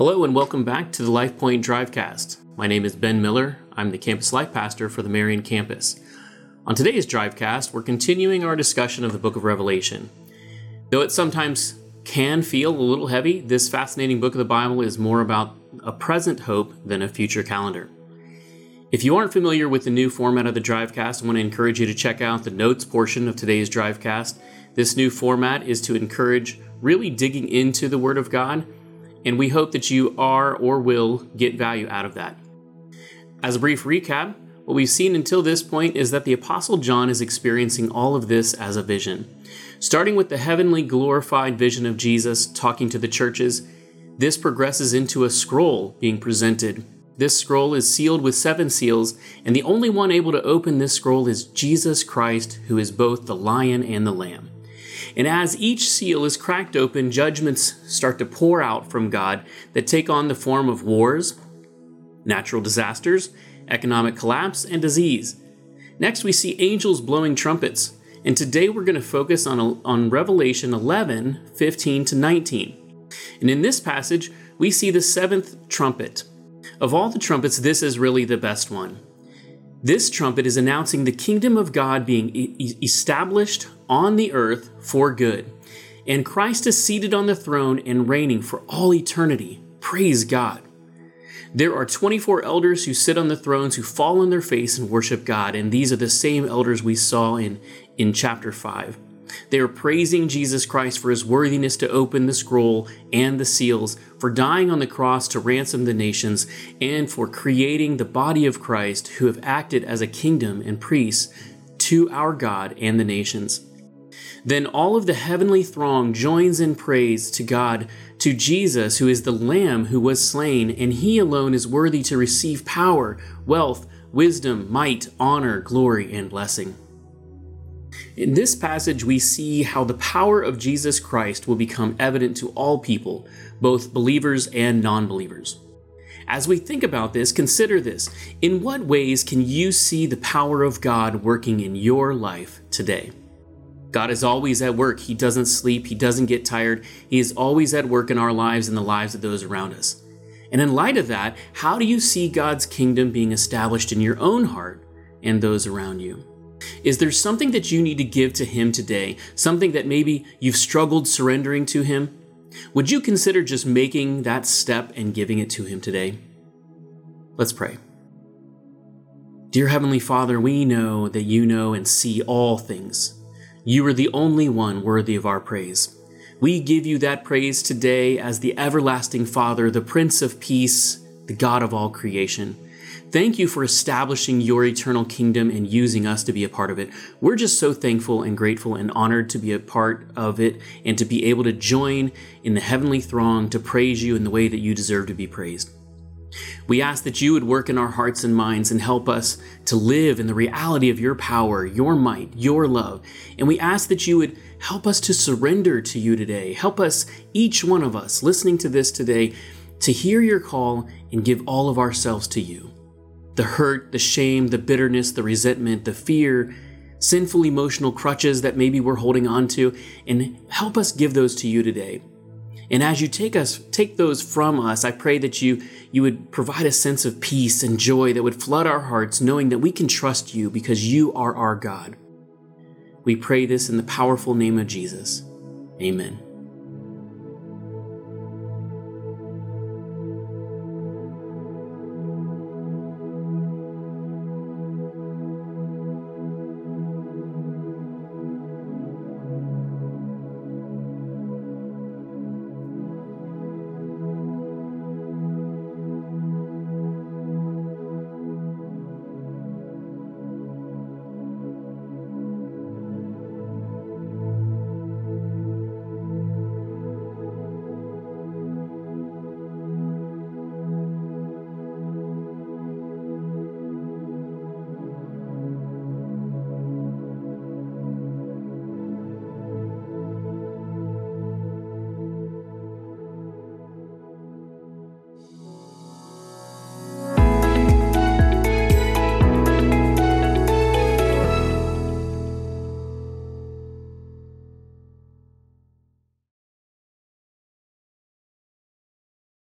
Hello and welcome back to the LifePoint Drivecast. My name is Ben Miller. I'm the campus life pastor for the Marion campus. On today's Drivecast, we're continuing our discussion of the book of Revelation. Though it sometimes can feel a little heavy, this fascinating book of the Bible is more about a present hope than a future calendar. If you aren't familiar with the new format of the Drivecast, I want to encourage you to check out the notes portion of today's Drivecast. This new format is to encourage really digging into the Word of God and we hope that you are or will get value out of that. As a brief recap, what we've seen until this point is that the Apostle John is experiencing all of this as a vision. Starting with the heavenly glorified vision of Jesus talking to the churches, this progresses into a scroll being presented. This scroll is sealed with seven seals, and the only one able to open this scroll is Jesus Christ, who is both the lion and the lamb. And as each seal is cracked open, judgments start to pour out from God that take on the form of wars, natural disasters, economic collapse, and disease. Next, we see angels blowing trumpets. And today we're going to focus on, on Revelation 11 15 to 19. And in this passage, we see the seventh trumpet. Of all the trumpets, this is really the best one. This trumpet is announcing the kingdom of God being e- established on the earth for good. And Christ is seated on the throne and reigning for all eternity. Praise God. There are 24 elders who sit on the thrones who fall on their face and worship God, and these are the same elders we saw in, in chapter 5. They are praising Jesus Christ for his worthiness to open the scroll and the seals, for dying on the cross to ransom the nations, and for creating the body of Christ who have acted as a kingdom and priests to our God and the nations. Then all of the heavenly throng joins in praise to God, to Jesus, who is the Lamb who was slain, and he alone is worthy to receive power, wealth, wisdom, might, honor, glory, and blessing. In this passage, we see how the power of Jesus Christ will become evident to all people, both believers and non believers. As we think about this, consider this. In what ways can you see the power of God working in your life today? God is always at work. He doesn't sleep. He doesn't get tired. He is always at work in our lives and the lives of those around us. And in light of that, how do you see God's kingdom being established in your own heart and those around you? Is there something that you need to give to Him today? Something that maybe you've struggled surrendering to Him? Would you consider just making that step and giving it to Him today? Let's pray. Dear Heavenly Father, we know that you know and see all things. You are the only one worthy of our praise. We give you that praise today as the everlasting Father, the Prince of Peace, the God of all creation. Thank you for establishing your eternal kingdom and using us to be a part of it. We're just so thankful and grateful and honored to be a part of it and to be able to join in the heavenly throng to praise you in the way that you deserve to be praised. We ask that you would work in our hearts and minds and help us to live in the reality of your power, your might, your love. And we ask that you would help us to surrender to you today. Help us, each one of us listening to this today, to hear your call and give all of ourselves to you the hurt, the shame, the bitterness, the resentment, the fear, sinful emotional crutches that maybe we're holding on to, and help us give those to you today. And as you take us, take those from us, I pray that you you would provide a sense of peace and joy that would flood our hearts, knowing that we can trust you because you are our God. We pray this in the powerful name of Jesus. Amen.